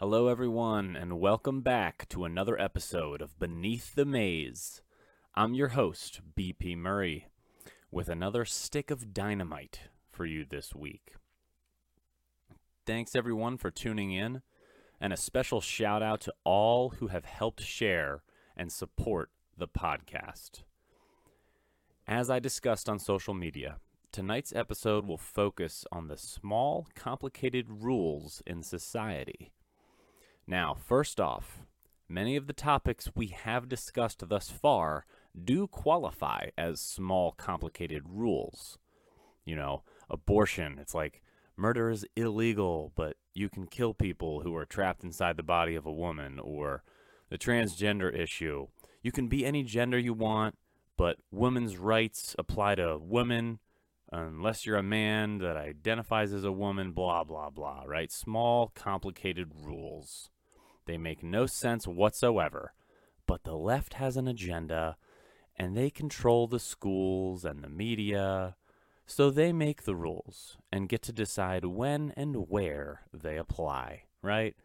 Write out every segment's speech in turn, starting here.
Hello, everyone, and welcome back to another episode of Beneath the Maze. I'm your host, BP Murray, with another stick of dynamite for you this week. Thanks, everyone, for tuning in, and a special shout out to all who have helped share and support the podcast. As I discussed on social media, tonight's episode will focus on the small, complicated rules in society. Now, first off, many of the topics we have discussed thus far do qualify as small, complicated rules. You know, abortion, it's like murder is illegal, but you can kill people who are trapped inside the body of a woman, or the transgender issue. You can be any gender you want, but women's rights apply to women unless you're a man that identifies as a woman, blah, blah, blah, right? Small, complicated rules. They make no sense whatsoever, but the left has an agenda and they control the schools and the media, so they make the rules and get to decide when and where they apply, right?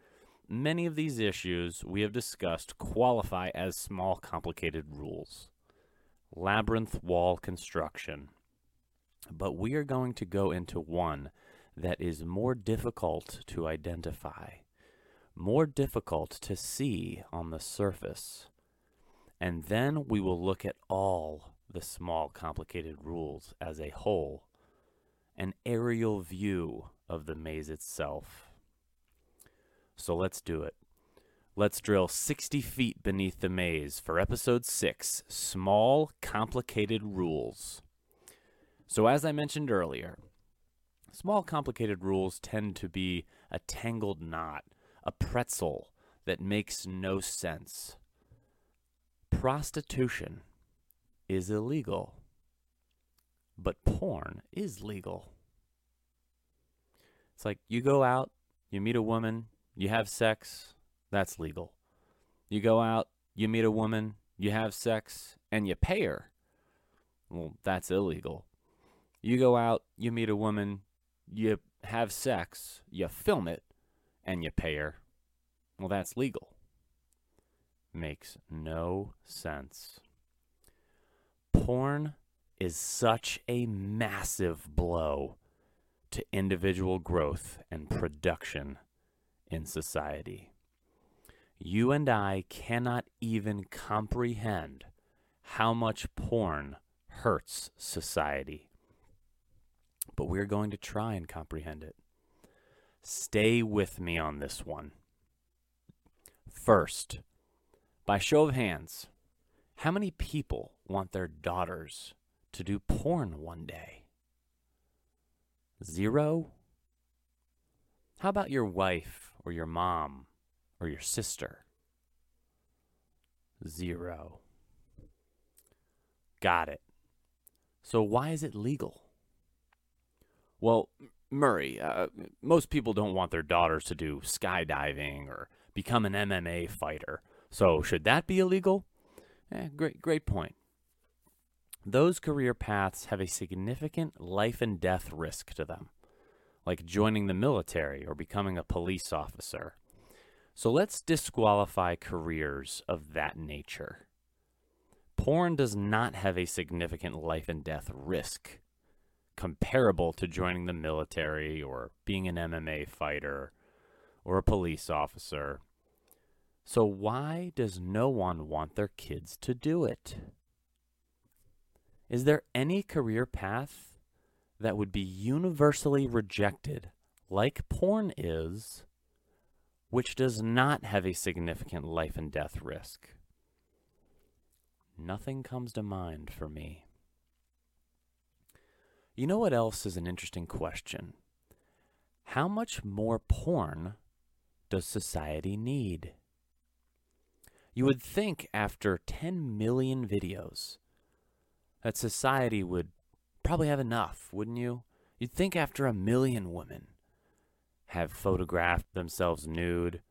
Many of these issues we have discussed qualify as small, complicated rules. Labyrinth wall construction. But we are going to go into one that is more difficult to identify, more difficult to see on the surface. And then we will look at all the small, complicated rules as a whole, an aerial view of the maze itself. So let's do it. Let's drill 60 feet beneath the maze for episode 6 Small, Complicated Rules. So, as I mentioned earlier, small, complicated rules tend to be a tangled knot, a pretzel that makes no sense. Prostitution is illegal, but porn is legal. It's like you go out, you meet a woman, you have sex, that's legal. You go out, you meet a woman, you have sex, and you pay her. Well, that's illegal. You go out, you meet a woman, you have sex, you film it, and you pay her. Well, that's legal. Makes no sense. Porn is such a massive blow to individual growth and production in society. You and I cannot even comprehend how much porn hurts society. But we're going to try and comprehend it. Stay with me on this one. First, by show of hands, how many people want their daughters to do porn one day? Zero? How about your wife or your mom or your sister? Zero. Got it. So why is it legal? Well, Murray, uh, most people don't want their daughters to do skydiving or become an MMA fighter. So should that be illegal? Eh, great, great point. Those career paths have a significant life and death risk to them, like joining the military or becoming a police officer. So let's disqualify careers of that nature. Porn does not have a significant life and death risk comparable to joining the military or being an MMA fighter or a police officer. So, why does no one want their kids to do it? Is there any career path that would be universally rejected, like porn is, which does not have a significant life and death risk? Nothing comes to mind for me. You know what else is an interesting question? How much more porn does society need? You would think after 10 million videos that society would probably have enough, wouldn't you? You'd think after a million women have photographed themselves nude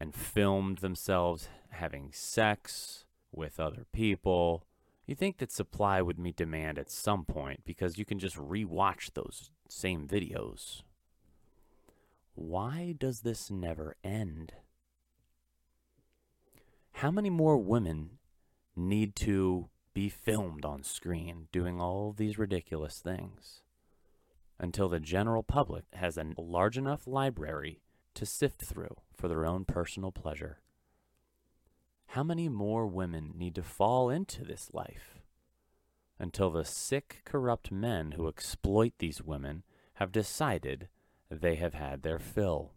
and filmed themselves having sex with other people. You think that supply would meet demand at some point because you can just rewatch those same videos. Why does this never end? How many more women need to be filmed on screen doing all these ridiculous things until the general public has a large enough library to sift through for their own personal pleasure? How many more women need to fall into this life until the sick, corrupt men who exploit these women have decided they have had their fill?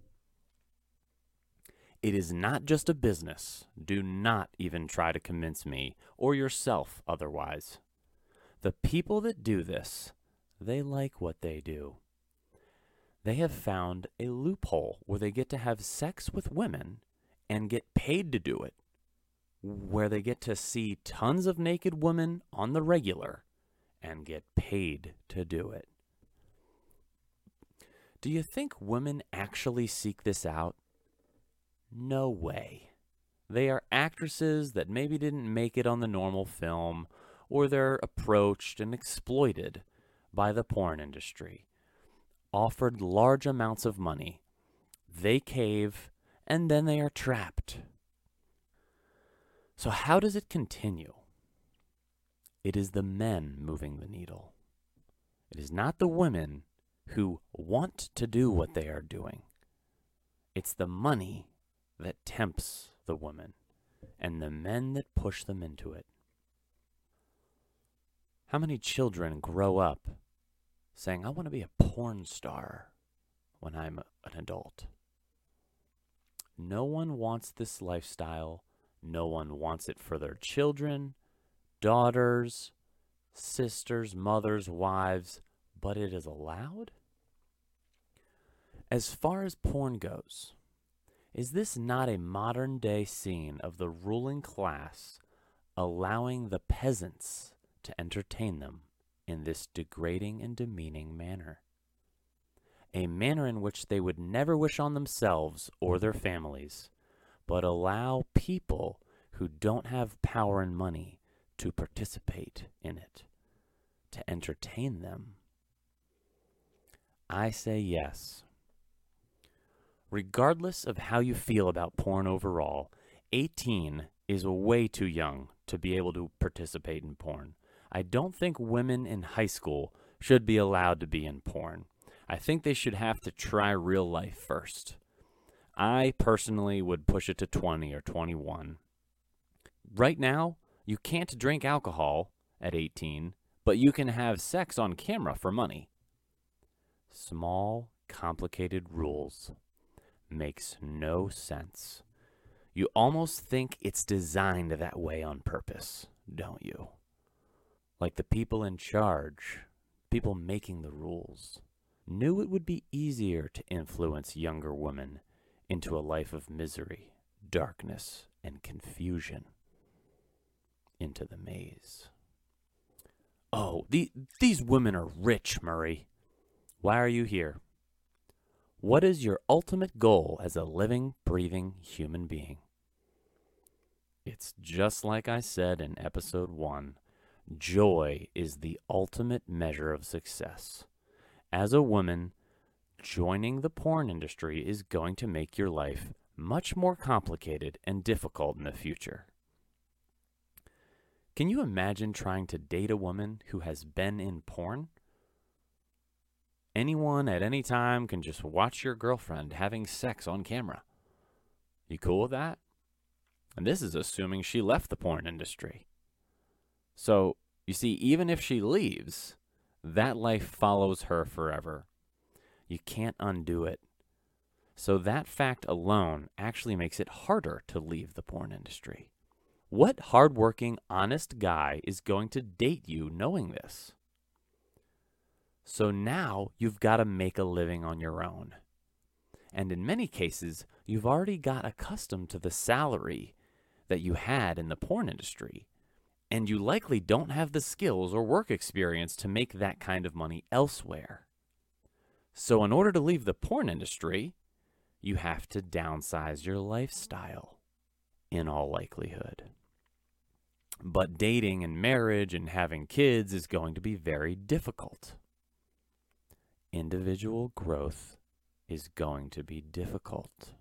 It is not just a business. Do not even try to convince me or yourself otherwise. The people that do this, they like what they do. They have found a loophole where they get to have sex with women and get paid to do it, where they get to see tons of naked women on the regular and get paid to do it. Do you think women actually seek this out? No way. They are actresses that maybe didn't make it on the normal film, or they're approached and exploited by the porn industry, offered large amounts of money. They cave, and then they are trapped. So, how does it continue? It is the men moving the needle. It is not the women who want to do what they are doing. It's the money that tempts the woman and the men that push them into it. How many children grow up saying, I want to be a porn star when I'm an adult? No one wants this lifestyle. No one wants it for their children, daughters, sisters, mothers, wives, but it is allowed? As far as porn goes, is this not a modern day scene of the ruling class allowing the peasants to entertain them in this degrading and demeaning manner? A manner in which they would never wish on themselves or their families, but allow people who don't have power and money to participate in it, to entertain them. I say yes regardless of how you feel about porn overall, 18 is way too young to be able to participate in porn. I don't think women in high school should be allowed to be in porn. I think they should have to try real life first. I personally would push it to 20 or 21. Right now, you can't drink alcohol at 18, but you can have sex on camera for money. Small, complicated rules makes no sense. You almost think it's designed that way on purpose, don't you? Like the people in charge, people making the rules, knew it would be easier to influence younger women into a life of misery, darkness, and confusion into the maze. Oh, the, these women are rich, Murray. Why are you here? What is your ultimate goal as a living, breathing human being? It's just like I said in episode one joy is the ultimate measure of success. As a woman, joining the porn industry is going to make your life much more complicated and difficult in the future. Can you imagine trying to date a woman who has been in porn? anyone at any time can just watch your girlfriend having sex on camera. You cool with that? And this is assuming she left the porn industry. So, you see, even if she leaves, that life follows her forever. You can't undo it. So, that fact alone actually makes it harder to leave the porn industry. What hardworking, honest guy is going to date you knowing this? So now you've got to make a living on your own. And in many cases, you've already got accustomed to the salary that you had in the porn industry. And you likely don't have the skills or work experience to make that kind of money elsewhere. So, in order to leave the porn industry, you have to downsize your lifestyle, in all likelihood. But dating and marriage and having kids is going to be very difficult individual growth is going to be difficult.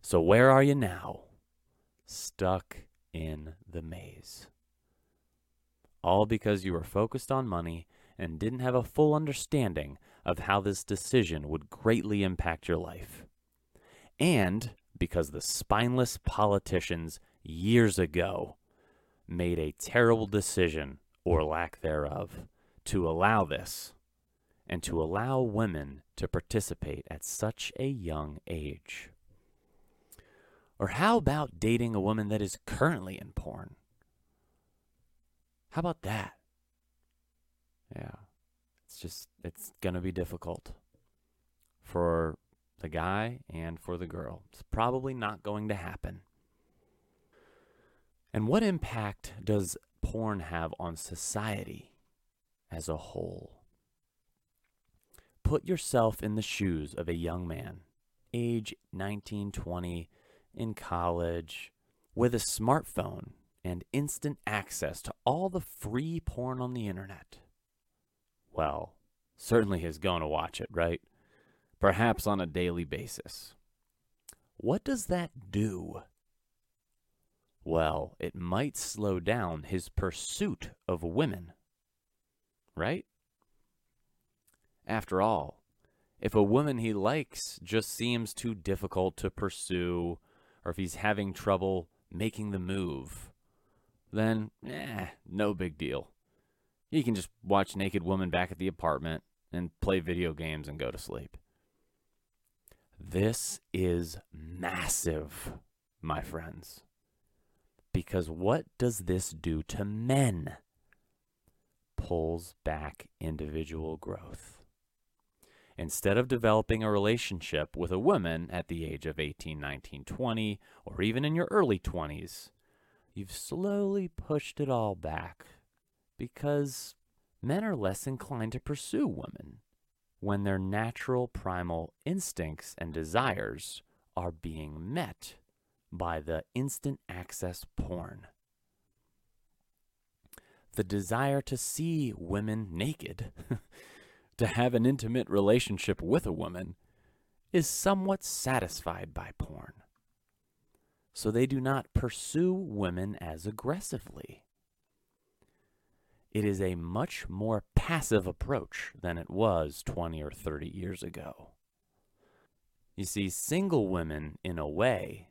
So, where are you now? stuck in the maze. All because you were focused on money and didn't have a full understanding of how this decision would greatly impact your life. And because the spineless politicians years ago made a terrible decision, or lack thereof, to allow this and to allow women to participate at such a young age. Or how about dating a woman that is currently in porn? How about that? Yeah. It's just, it's going to be difficult for the guy and for the girl. It's probably not going to happen. And what impact does porn have on society as a whole? Put yourself in the shoes of a young man, age 19, 20, in college, with a smartphone and instant access to all the free porn on the internet. Well, certainly is going to watch it, right? Perhaps on a daily basis. What does that do? Well, it might slow down his pursuit of women, right? After all, if a woman he likes just seems too difficult to pursue, or if he's having trouble making the move, then, eh, no big deal. He can just watch naked woman back at the apartment and play video games and go to sleep. This is massive, my friends. Because what does this do to men? Pulls back individual growth. Instead of developing a relationship with a woman at the age of 18, 19, 20, or even in your early 20s, you've slowly pushed it all back because men are less inclined to pursue women when their natural primal instincts and desires are being met by the instant access porn. The desire to see women naked, to have an intimate relationship with a woman, is somewhat satisfied by porn. So they do not pursue women as aggressively. It is a much more passive approach than it was 20 or 30 years ago. You see, single women, in a way,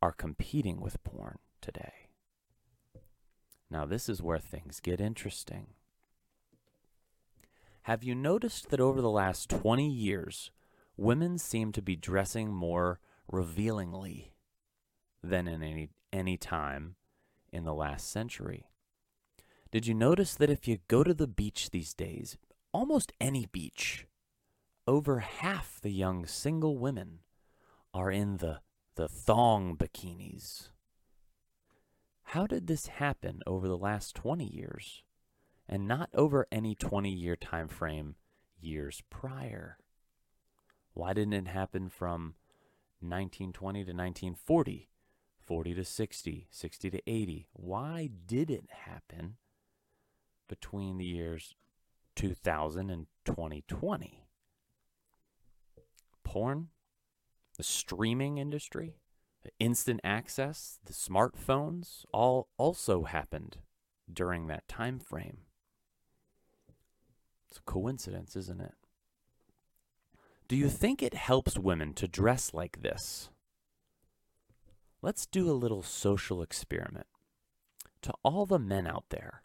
are competing with porn today. Now, this is where things get interesting. Have you noticed that over the last 20 years, women seem to be dressing more revealingly than in any, any time in the last century? Did you notice that if you go to the beach these days, almost any beach, over half the young single women are in the the thong bikinis. How did this happen over the last 20 years and not over any 20 year time frame years prior? Why didn't it happen from 1920 to 1940, 40 to 60, 60 to 80? Why did it happen between the years 2000 and 2020? Porn the streaming industry, instant access, the smartphones, all also happened during that time frame. It's a coincidence, isn't it? Do you think it helps women to dress like this? Let's do a little social experiment. To all the men out there,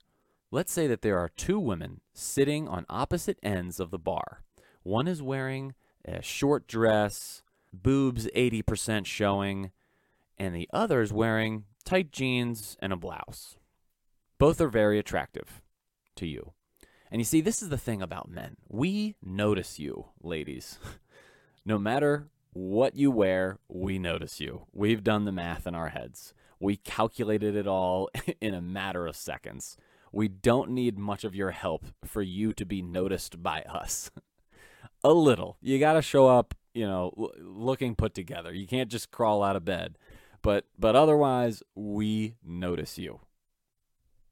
let's say that there are two women sitting on opposite ends of the bar. One is wearing a short dress, boobs 80% showing, and the other is wearing tight jeans and a blouse. Both are very attractive to you. And you see, this is the thing about men. We notice you, ladies. no matter what you wear, we notice you. We've done the math in our heads. We calculated it all in a matter of seconds. We don't need much of your help for you to be noticed by us. a little. You got to show up you know, l- looking put together. You can't just crawl out of bed. But but otherwise, we notice you.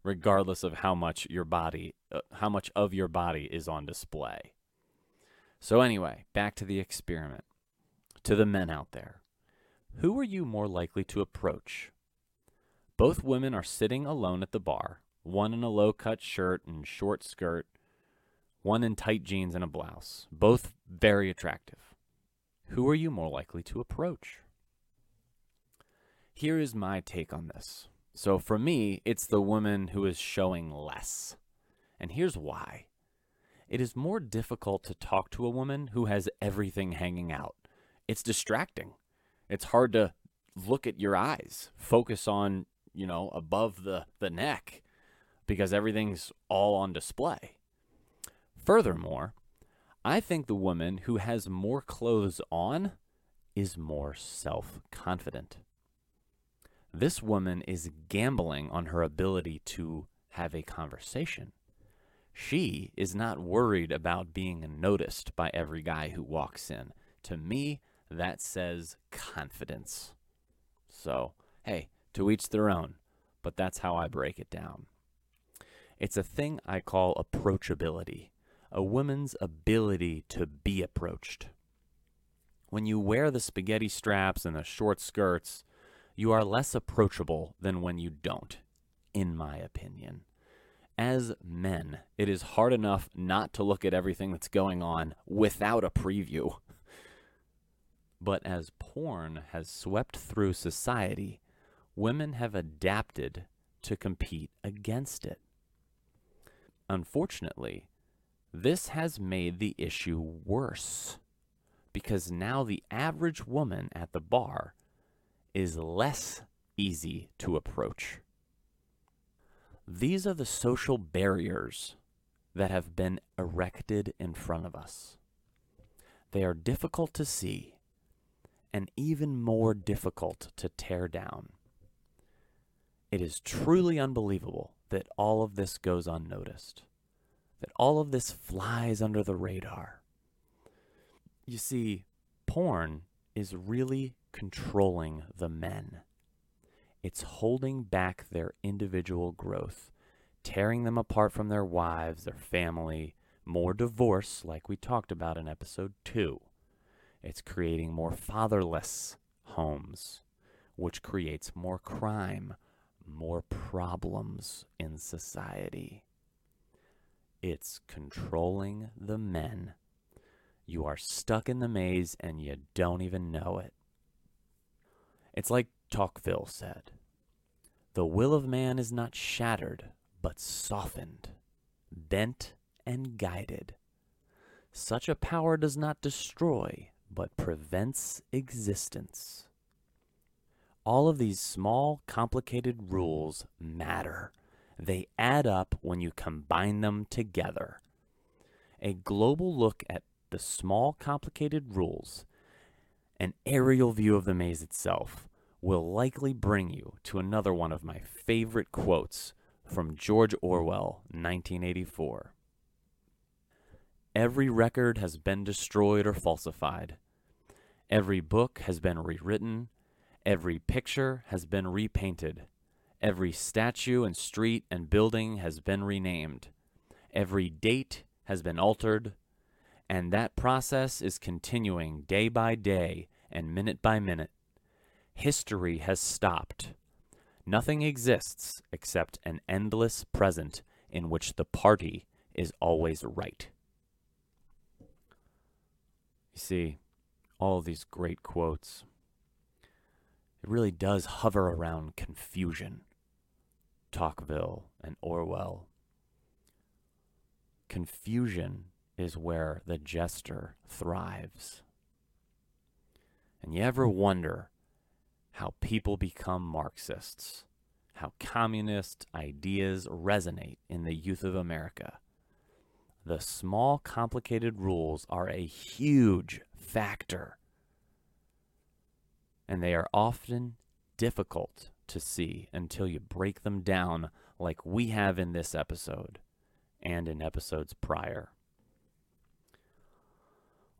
Regardless of how much your body uh, how much of your body is on display. So anyway, back to the experiment. To the men out there, who are you more likely to approach Both women are sitting alone at the bar, one in a low cut shirt and short skirt, one in tight jeans and a blouse. Both very attractive. Who are you more likely to approach? Here is my take on this. So for me, it's the woman who is showing less. And here's why it is more difficult to talk to a woman who has everything hanging out. It's distracting. It's hard to look at your eyes, focus on, you know, above the, the neck because everything's all on display. Furthermore, I think the woman who has more clothes on is more self confident. This woman is gambling on her ability to have a conversation. She is not worried about being noticed by every guy who walks in. To me, that says confidence. So, hey, to each their own, but that's how I break it down. It's a thing I call approachability, a woman's ability to be approached. When you wear the spaghetti straps and the short skirts, you are less approachable than when you don't, in my opinion. As men, it is hard enough not to look at everything that's going on without a preview. But as porn has swept through society, women have adapted to compete against it. Unfortunately, this has made the issue worse because now the average woman at the bar is less easy to approach. These are the social barriers that have been erected in front of us. They are difficult to see and even more difficult to tear down. It is truly unbelievable that all of this goes unnoticed, that all of this flies under the radar. You see, porn is really controlling the men. It's holding back their individual growth, tearing them apart from their wives, their family, more divorce, like we talked about in episode 2. It's creating more fatherless homes, which creates more crime, more problems in society. It's controlling the men. You are stuck in the maze and you don't even know it. It's like Tocqueville said The will of man is not shattered, but softened, bent, and guided. Such a power does not destroy, but prevents existence. All of these small, complicated rules matter. They add up when you combine them together. A global look at the small, complicated rules, an aerial view of the maze itself, will likely bring you to another one of my favorite quotes from George Orwell, 1984. Every record has been destroyed or falsified. Every book has been rewritten. Every picture has been repainted. Every statue and street and building has been renamed. Every date has been altered. And that process is continuing day by day and minute by minute. History has stopped. Nothing exists except an endless present in which the party is always right. You see, all these great quotes, it really does hover around confusion. Tocqueville and Orwell. Confusion is where the jester thrives. And you ever wonder how people become Marxists, how communist ideas resonate in the youth of America? The small, complicated rules are a huge factor. And they are often difficult to see until you break them down, like we have in this episode and in episodes prior.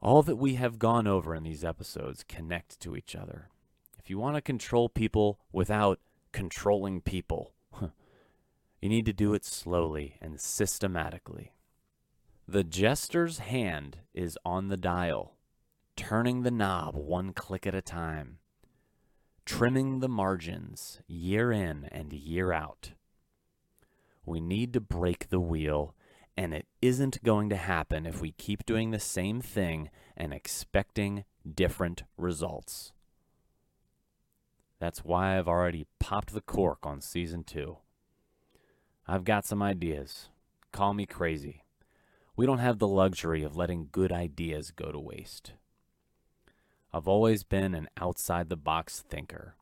All that we have gone over in these episodes connect to each other. If you want to control people without controlling people, you need to do it slowly and systematically. The jester's hand is on the dial, turning the knob one click at a time. Trimming the margins year in and year out. We need to break the wheel, and it isn't going to happen if we keep doing the same thing and expecting different results. That's why I've already popped the cork on season two. I've got some ideas. Call me crazy. We don't have the luxury of letting good ideas go to waste. I've always been an outside the box thinker.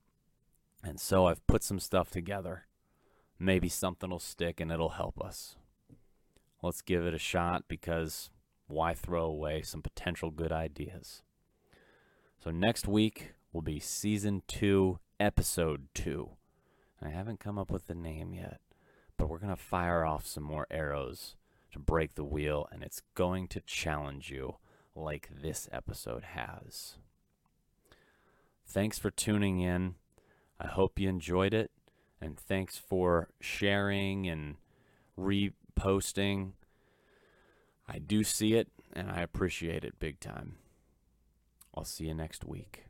And so I've put some stuff together. Maybe something will stick and it'll help us. Let's give it a shot because why throw away some potential good ideas? So next week will be season two, episode two. I haven't come up with the name yet, but we're going to fire off some more arrows to break the wheel, and it's going to challenge you like this episode has. Thanks for tuning in. I hope you enjoyed it, and thanks for sharing and reposting. I do see it, and I appreciate it big time. I'll see you next week.